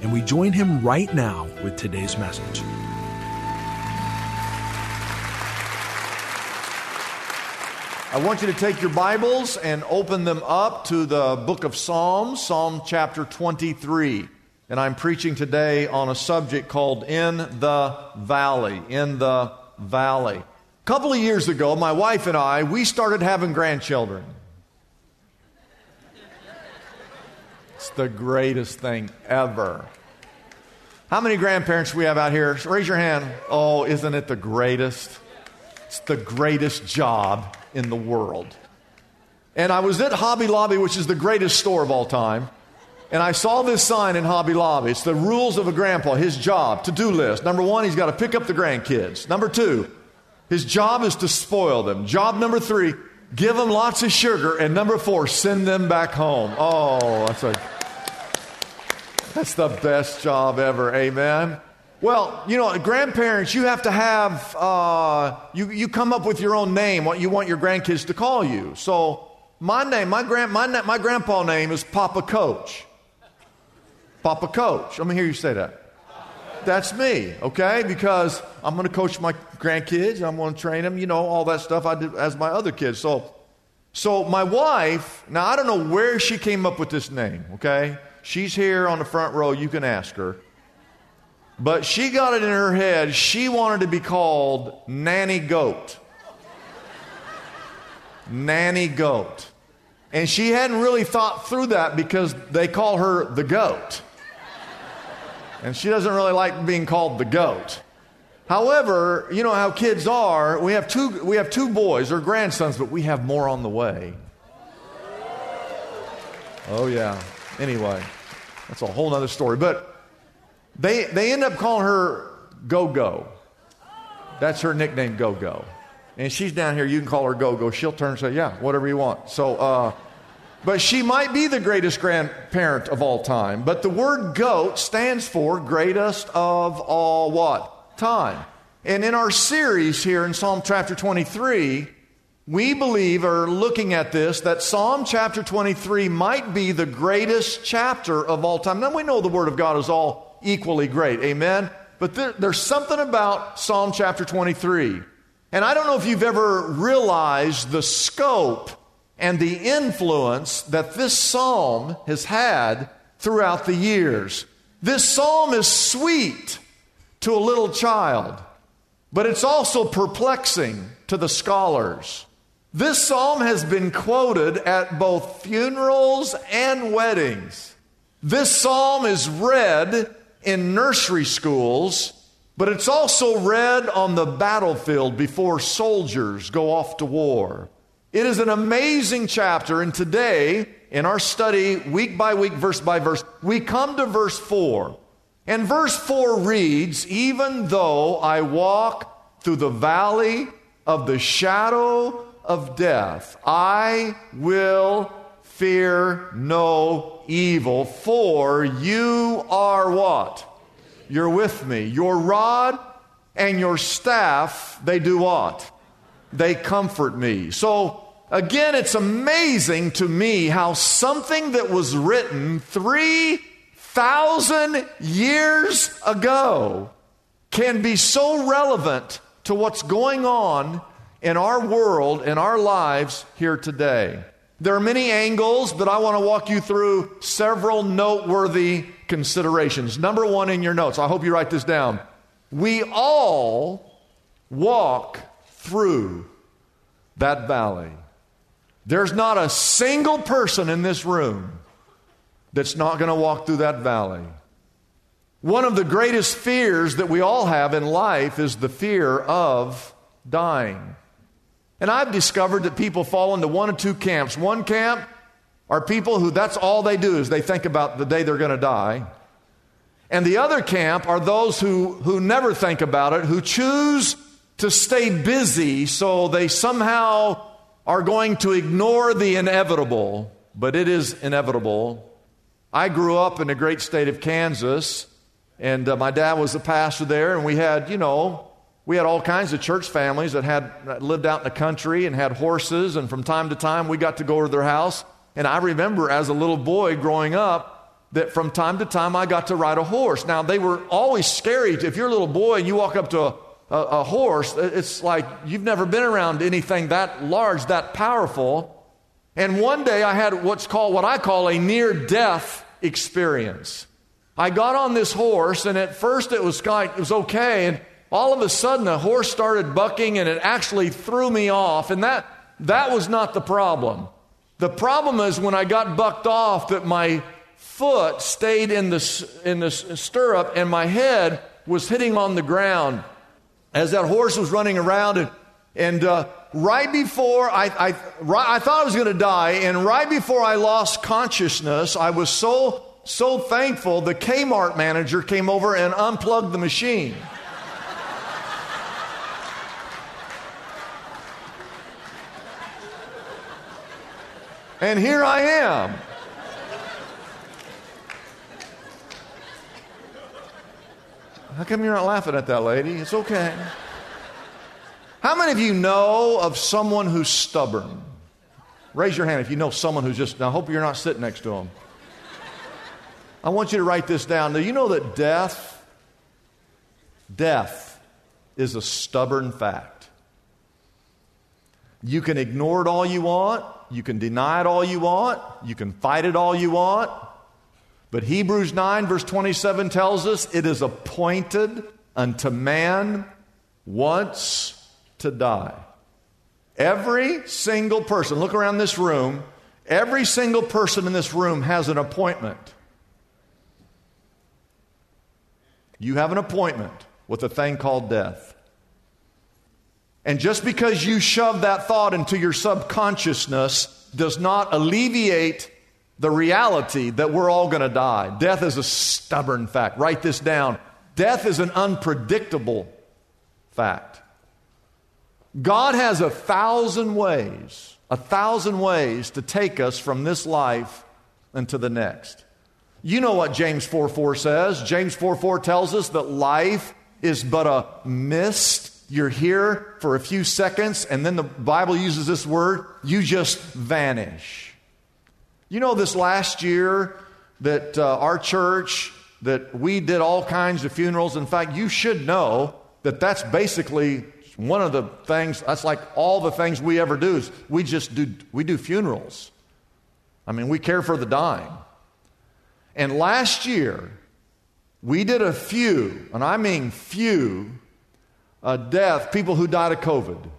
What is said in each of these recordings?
and we join him right now with today's message. I want you to take your Bibles and open them up to the book of Psalms, Psalm chapter 23. And I'm preaching today on a subject called In the Valley. In the Valley. A couple of years ago, my wife and I, we started having grandchildren. It's the greatest thing ever. How many grandparents we have out here? Raise your hand. Oh, isn't it the greatest? It's the greatest job in the world. And I was at Hobby Lobby, which is the greatest store of all time. And I saw this sign in Hobby Lobby. It's the rules of a grandpa, his job, to do list. Number one, he's got to pick up the grandkids. Number two, his job is to spoil them. Job number three, give them lots of sugar. And number four, send them back home. Oh, that's a, that's the best job ever. Amen. Well, you know, grandparents, you have to have, uh, you, you come up with your own name, what you want your grandkids to call you. So, my name, my, grand, my, my grandpa name is Papa Coach. Papa Coach. Let me hear you say that. That's me, okay? Because I'm going to coach my grandkids. I'm going to train them, you know, all that stuff I did as my other kids. So, so my wife, now I don't know where she came up with this name, okay? She's here on the front row. You can ask her. But she got it in her head. She wanted to be called Nanny Goat. Nanny Goat. And she hadn't really thought through that because they call her the goat. And she doesn't really like being called the goat. However, you know how kids are. We have two, we have two boys, or grandsons, but we have more on the way. Oh, yeah. Anyway, that's a whole other story. But they, they end up calling her Go Go. That's her nickname, Go Go. And she's down here. You can call her Go Go. She'll turn and say, Yeah, whatever you want. So, uh, but she might be the greatest grandparent of all time. But the word goat stands for greatest of all what? Time. And in our series here in Psalm chapter 23, we believe, or looking at this, that Psalm chapter 23 might be the greatest chapter of all time. Now we know the Word of God is all equally great. Amen? But there, there's something about Psalm chapter 23. And I don't know if you've ever realized the scope and the influence that this psalm has had throughout the years. This psalm is sweet to a little child, but it's also perplexing to the scholars. This psalm has been quoted at both funerals and weddings. This psalm is read in nursery schools, but it's also read on the battlefield before soldiers go off to war. It is an amazing chapter, and today, in our study, week by week, verse by verse, we come to verse 4. And verse 4 reads Even though I walk through the valley of the shadow of death, I will fear no evil, for you are what? You're with me. Your rod and your staff, they do what? They comfort me. So, again, it's amazing to me how something that was written 3,000 years ago can be so relevant to what's going on in our world, in our lives here today. There are many angles, but I want to walk you through several noteworthy considerations. Number one in your notes, I hope you write this down. We all walk through that valley. There's not a single person in this room that's not going to walk through that valley. One of the greatest fears that we all have in life is the fear of dying. And I've discovered that people fall into one of two camps. One camp are people who that's all they do is they think about the day they're going to die. And the other camp are those who, who never think about it, who choose to stay busy so they somehow are going to ignore the inevitable, but it is inevitable. I grew up in the great state of Kansas, and uh, my dad was a pastor there, and we had, you know, we had all kinds of church families that had that lived out in the country and had horses, and from time to time we got to go to their house. And I remember as a little boy growing up that from time to time I got to ride a horse. Now, they were always scary. If you're a little boy and you walk up to a, a, a horse, it's like you've never been around anything that large, that powerful. And one day I had what's called, what I call a near death experience. I got on this horse, and at first it was, kind, it was okay. And all of a sudden the horse started bucking and it actually threw me off. And that, that was not the problem. The problem is when I got bucked off that my foot stayed in the, in the stirrup and my head was hitting on the ground as that horse was running around. And, and uh, right before I, I, right, I thought I was going to die, and right before I lost consciousness, I was so, so thankful the Kmart manager came over and unplugged the machine. And here I am. How come you're not laughing at that lady? It's okay. How many of you know of someone who's stubborn? Raise your hand if you know someone who's just, I hope you're not sitting next to them. I want you to write this down. Do you know that death, death is a stubborn fact? You can ignore it all you want. You can deny it all you want. You can fight it all you want. But Hebrews 9, verse 27 tells us it is appointed unto man once to die. Every single person, look around this room, every single person in this room has an appointment. You have an appointment with a thing called death. And just because you shove that thought into your subconsciousness does not alleviate the reality that we're all going to die. Death is a stubborn fact. Write this down. Death is an unpredictable fact. God has a thousand ways, a thousand ways to take us from this life into the next. You know what James 4 4 says. James 4 4 tells us that life is but a mist you're here for a few seconds, and then the Bible uses this word, you just vanish. You know, this last year that uh, our church, that we did all kinds of funerals. In fact, you should know that that's basically one of the things, that's like all the things we ever do is we just do, we do funerals. I mean, we care for the dying. And last year, we did a few, and I mean few, uh, death, people who died of COVID.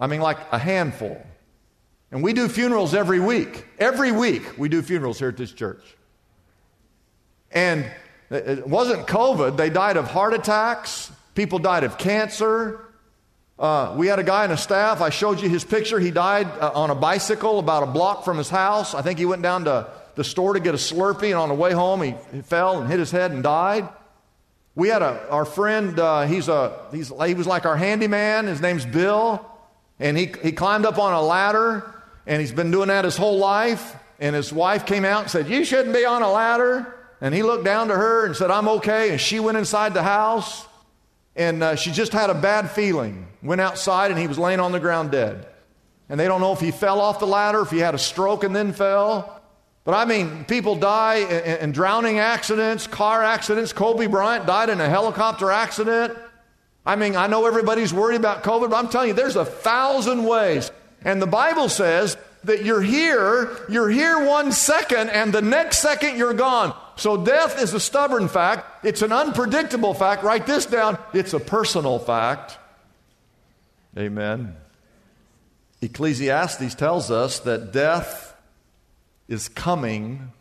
I mean, like a handful. And we do funerals every week. Every week we do funerals here at this church. And it wasn't COVID, they died of heart attacks, people died of cancer. Uh, we had a guy in a staff, I showed you his picture. He died uh, on a bicycle about a block from his house. I think he went down to the store to get a Slurpee, and on the way home, he, he fell and hit his head and died. We had a, our friend, uh, he's a, he's, he was like our handyman. His name's Bill. And he, he climbed up on a ladder, and he's been doing that his whole life. And his wife came out and said, You shouldn't be on a ladder. And he looked down to her and said, I'm okay. And she went inside the house, and uh, she just had a bad feeling. Went outside, and he was laying on the ground dead. And they don't know if he fell off the ladder, if he had a stroke and then fell. But I mean, people die in, in, drowning accidents, car accidents. Kobe Bryant died in a helicopter accident. I mean, I know everybody's worried about COVID, but I'm telling you, there's a thousand ways. And the Bible says that you're here, you're here one second, and the next second you're gone. So death is a stubborn fact. It's an unpredictable fact. Write this down. It's a personal fact. Amen. Ecclesiastes tells us that death is coming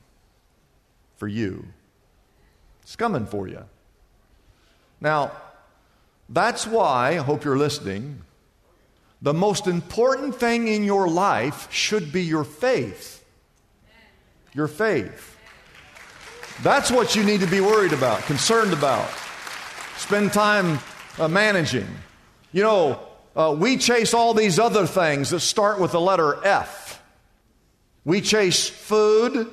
for you. It's coming for you. Now, that's why, I hope you're listening, the most important thing in your life should be your faith. Your faith. That's what you need to be worried about, concerned about. Spend time uh, managing. You know, uh, we chase all these other things that start with the letter F. We chase food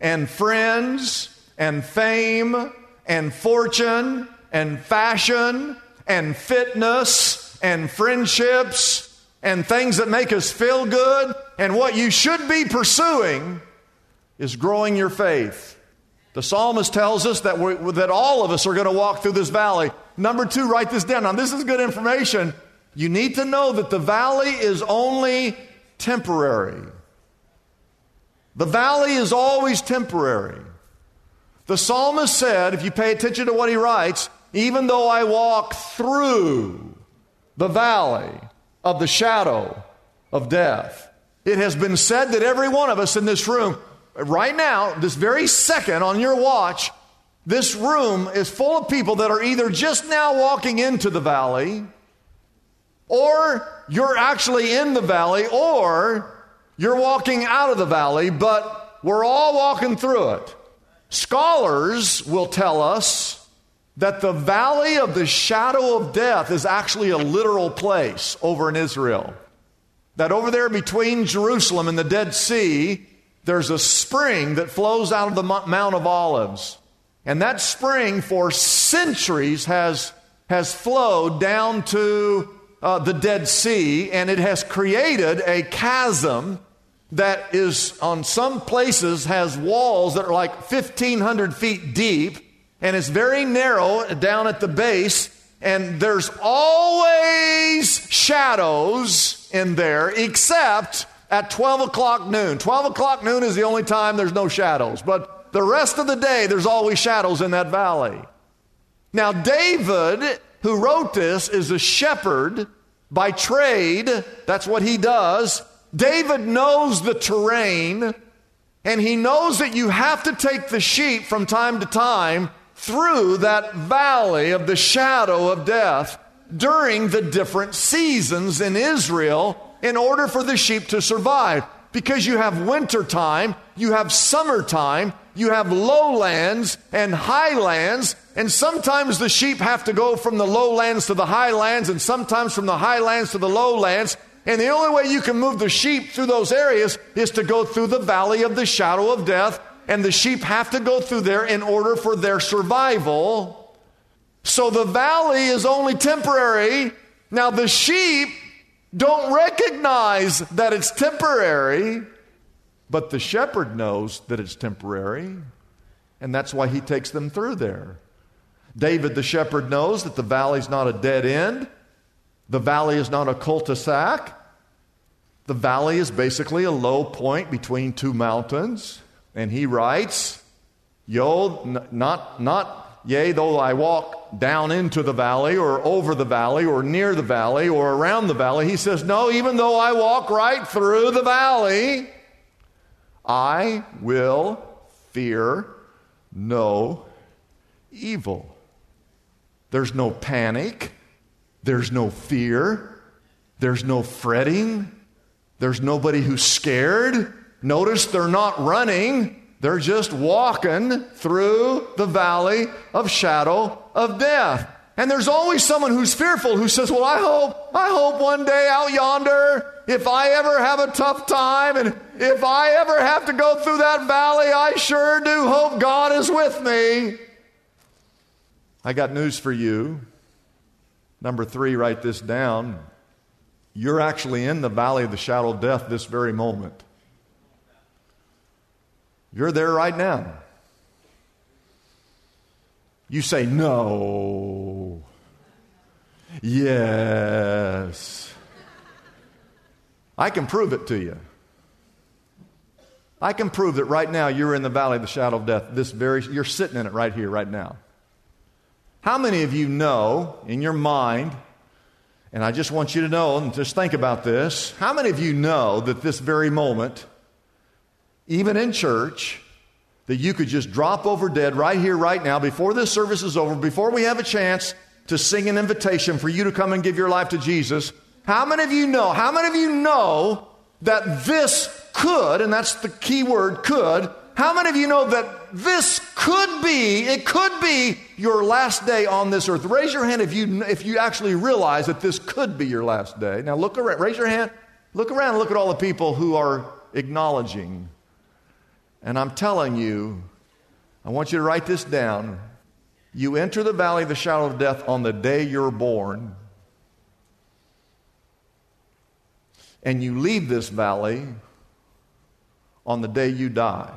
and friends and fame and fortune and fashion and fitness and friendships and things that make us feel good. And what you should be pursuing is growing your faith. The psalmist tells us that, we, that all of us are going to walk through this valley. Number two, write this down. Now, this is good information. You need to know that the valley is only temporary. The valley is always temporary. The psalmist said, if you pay attention to what he writes, even though I walk through the valley of the shadow of death. It has been said that every one of us in this room, right now, this very second on your watch, this room is full of people that are either just now walking into the valley, or you're actually in the valley, or you're walking out of the valley, but we're all walking through it. Scholars will tell us that the valley of the shadow of death is actually a literal place over in Israel. That over there between Jerusalem and the Dead Sea, there's a spring that flows out of the Mount of Olives. And that spring, for centuries, has, has flowed down to uh, the Dead Sea, and it has created a chasm that is, on some places, has walls that are like 1,500 feet deep and it's very narrow down at the base, and there's always shadows in there, except at 12 o'clock noon. 12 o'clock noon is the only time there's no shadows, but the rest of the day, there's always shadows in that valley. Now, David, who wrote this, is a shepherd by trade. That's what he does. David knows the terrain, and he knows that you have to take the sheep from time to time through that valley of the shadow of death during the different seasons in Israel in order for the sheep to survive. Because you have winter time, you have summertime, you have lowlands and highlands, and sometimes the sheep have to go from the lowlands to the highlands, and sometimes from the highlands to the lowlands. And the only way you can move the sheep through those areas is to go through the valley of the shadow of death and the sheep have to go through there in order for their survival. So the valley is only temporary. Now, the sheep don't recognize that it's temporary, but the shepherd knows that it's temporary, and that's why he takes them through there. David, the shepherd, knows that the valley's not a dead end, the valley is not a cul de sac. The valley is basically a low point between two mountains. And he writes, Yo, not, not, yea, though I walk down into the valley or over the valley or near the valley or around the valley. He says, No, even though I walk right through the valley, I will fear no evil. There's no panic. There's no fear. There's no fretting. There's nobody who's scared. Notice they're not running, they're just walking through the valley of shadow of death. And there's always someone who's fearful who says, Well, I hope, I hope one day out yonder, if I ever have a tough time and if I ever have to go through that valley, I sure do hope God is with me. I got news for you. Number three, write this down. You're actually in the valley of the shadow of death this very moment. You're there right now. You say, No. Yes. I can prove it to you. I can prove that right now you're in the valley of the shadow of death. This very you're sitting in it right here, right now. How many of you know in your mind, and I just want you to know and just think about this, how many of you know that this very moment, even in church, that you could just drop over dead right here, right now, before this service is over, before we have a chance to sing an invitation for you to come and give your life to Jesus? How many of you know? How many of you know that this could, and that's the key word, could, how many of you know that this could be, it could be your last day on this earth? Raise your hand if you, if you actually realize that this could be your last day. Now look around, raise your hand, look around look at all the people who are acknowledging. And I'm telling you, I want you to write this down. You enter the valley of the shadow of death on the day you're born. And you leave this valley on the day you die.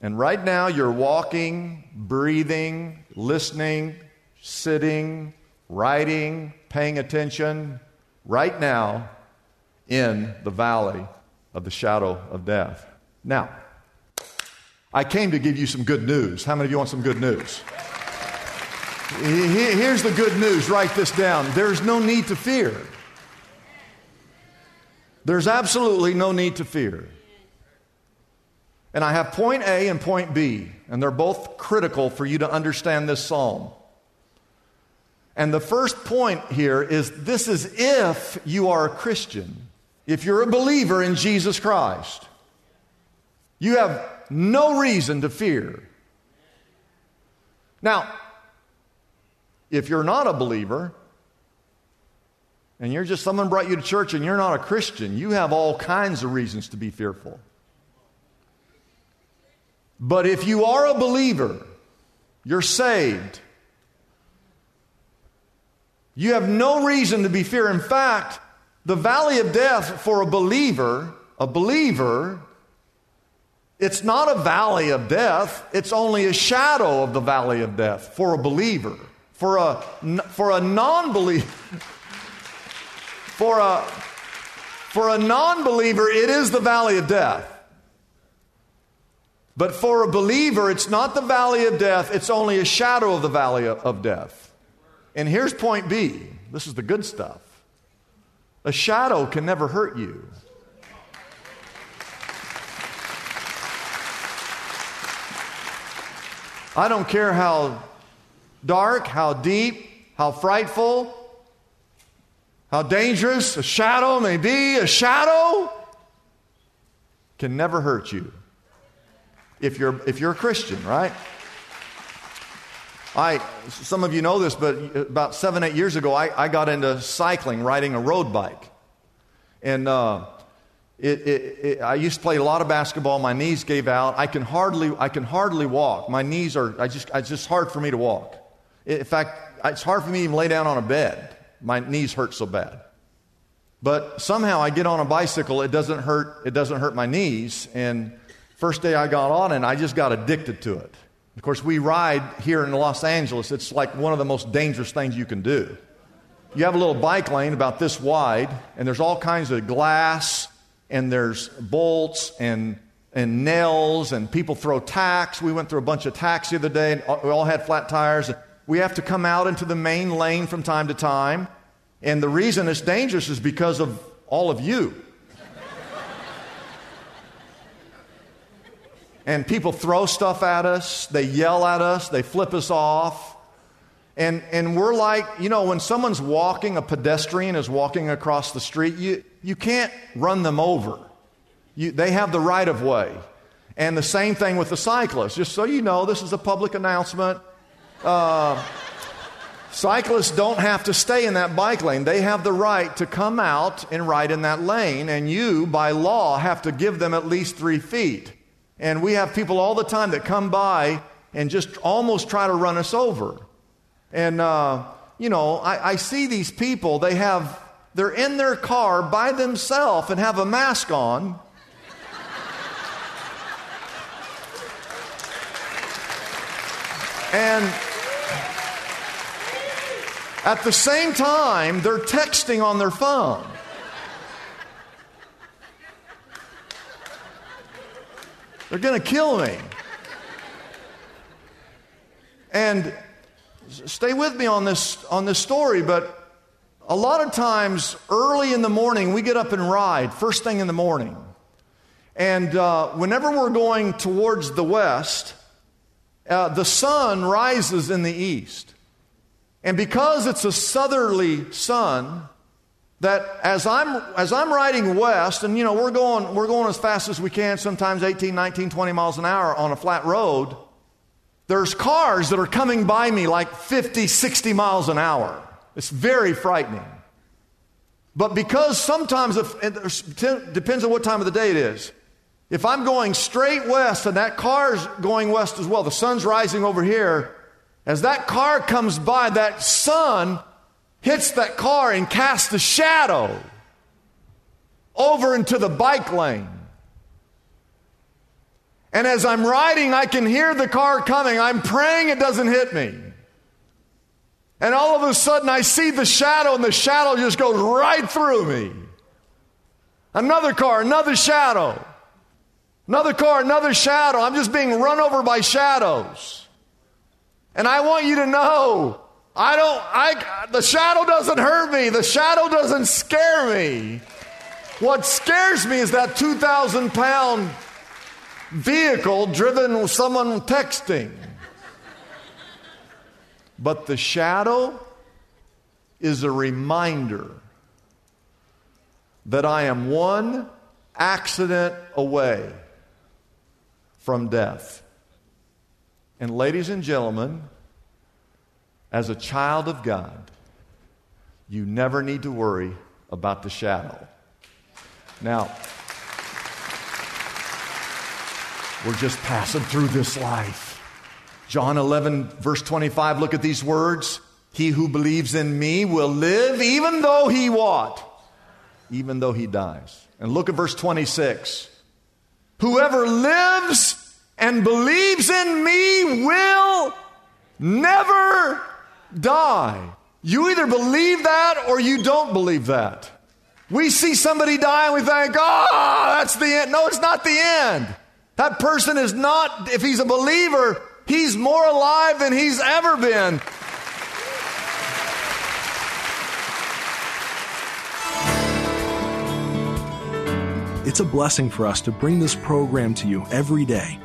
And right now, you're walking, breathing, listening, sitting, writing, paying attention, right now in the valley of the shadow of death. Now, I came to give you some good news. How many of you want some good news? Here's the good news. Write this down. There's no need to fear. There's absolutely no need to fear. And I have point A and point B, and they're both critical for you to understand this psalm. And the first point here is this is if you are a Christian, if you're a believer in Jesus Christ. You have no reason to fear. Now, if you're not a believer, and you're just someone brought you to church and you're not a Christian, you have all kinds of reasons to be fearful. But if you are a believer, you're saved, you have no reason to be fear. In fact, the valley of death for a believer, a believer, it's not a valley of death, it's only a shadow of the valley of death for a believer. For a, for a non believer, for a, for a non believer, it is the valley of death. But for a believer, it's not the valley of death, it's only a shadow of the valley of, of death. And here's point B this is the good stuff. A shadow can never hurt you. I don't care how dark, how deep, how frightful, how dangerous a shadow may be, a shadow can never hurt you if you're, if you're a Christian, right? I, some of you know this, but about seven, eight years ago, I, I got into cycling, riding a road bike. And uh, it, it, it, I used to play a lot of basketball. My knees gave out. I can hardly, I can hardly walk. My knees are, I just, it's just hard for me to walk. In fact, it's hard for me to even lay down on a bed. My knees hurt so bad. But somehow I get on a bicycle, it doesn't hurt, it doesn't hurt my knees. And first day I got on and I just got addicted to it. Of course, we ride here in Los Angeles. It's like one of the most dangerous things you can do. You have a little bike lane about this wide, and there's all kinds of glass, and there's bolts and, and nails, and people throw tacks. We went through a bunch of tacks the other day, and we all had flat tires. We have to come out into the main lane from time to time. And the reason it's dangerous is because of all of you. and people throw stuff at us, they yell at us, they flip us off. And, and we're like, you know, when someone's walking, a pedestrian is walking across the street, you, you can't run them over. You, they have the right of way. And the same thing with the cyclist. Just so you know, this is a public announcement. Uh, cyclists don't have to stay in that bike lane. They have the right to come out and ride in that lane, and you, by law, have to give them at least three feet. And we have people all the time that come by and just almost try to run us over. And, uh, you know, I, I see these people, they have, they're in their car by themselves and have a mask on. And At the same time, they're texting on their phone. They're going to kill me. And stay with me on this, on this story, but a lot of times early in the morning, we get up and ride, first thing in the morning. And uh, whenever we're going towards the west, uh, the sun rises in the east. And because it's a southerly sun, that as I'm, as I'm riding west, and you know, we're going, we're going as fast as we can, sometimes 18, 19, 20 miles an hour on a flat road, there's cars that are coming by me like 50, 60 miles an hour. It's very frightening. But because sometimes, it depends on what time of the day it is. If I'm going straight west and that car's going west as well, the sun's rising over here, as that car comes by, that sun hits that car and casts a shadow over into the bike lane. And as I'm riding, I can hear the car coming. I'm praying it doesn't hit me. And all of a sudden, I see the shadow, and the shadow just goes right through me. Another car, another shadow. Another car, another shadow. I'm just being run over by shadows. And I want you to know I don't, I, the shadow doesn't hurt me. The shadow doesn't scare me. What scares me is that 2,000 pound vehicle driven with someone texting. But the shadow is a reminder that I am one accident away from death. And, ladies and gentlemen, as a child of God, you never need to worry about the shadow. Now, we're just passing through this life. John 11, verse 25, look at these words. He who believes in me will live even though he what? Even though he dies. And look at verse 26. Whoever lives and believes in me will never die. You either believe that or you don't believe that. We see somebody die and we think, oh, that's the end. No, it's not the end. That person is not, if he's a believer, he's more alive than he's ever been. It's a blessing for us to bring this program to you every day.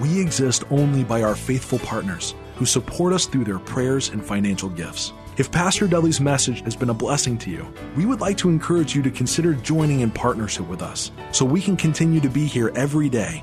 We exist only by our faithful partners who support us through their prayers and financial gifts. If Pastor Dudley's message has been a blessing to you, we would like to encourage you to consider joining in partnership with us so we can continue to be here every day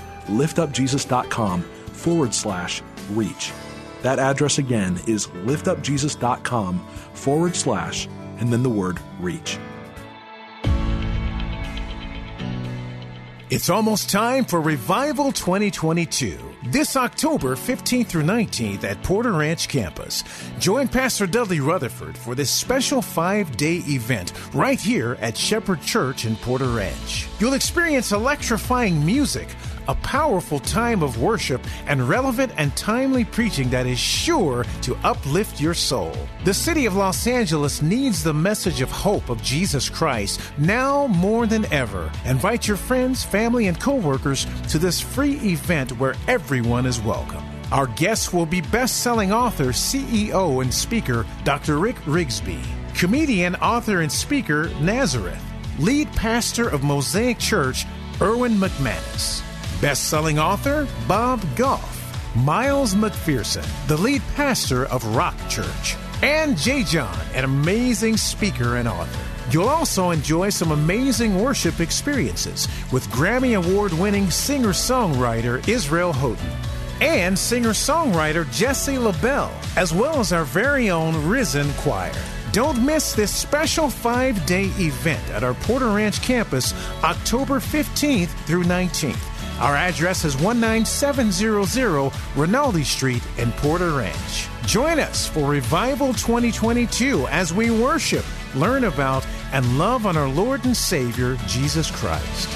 liftupjesus.com forward slash reach. That address again is liftupjesus.com forward slash and then the word reach. It's almost time for Revival 2022. This October 15th through 19th at Porter Ranch campus. Join Pastor Dudley Rutherford for this special five day event right here at Shepherd Church in Porter Ranch. You'll experience electrifying music a powerful time of worship and relevant and timely preaching that is sure to uplift your soul. The city of Los Angeles needs the message of hope of Jesus Christ now more than ever. Invite your friends, family, and coworkers to this free event where everyone is welcome. Our guests will be best-selling author, CEO, and speaker Dr. Rick Rigsby, comedian, author, and speaker Nazareth, lead pastor of Mosaic Church Erwin McManus Best selling author Bob Goff, Miles McPherson, the lead pastor of Rock Church, and J.John, an amazing speaker and author. You'll also enjoy some amazing worship experiences with Grammy Award winning singer songwriter Israel Houghton and singer songwriter Jesse LaBelle, as well as our very own Risen Choir. Don't miss this special five day event at our Porter Ranch campus October 15th through 19th. Our address is 19700 Rinaldi Street in Porter Ranch. Join us for Revival 2022 as we worship, learn about, and love on our Lord and Savior, Jesus Christ.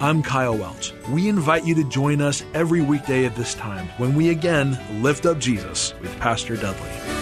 I'm Kyle Welch. We invite you to join us every weekday at this time when we again lift up Jesus with Pastor Dudley.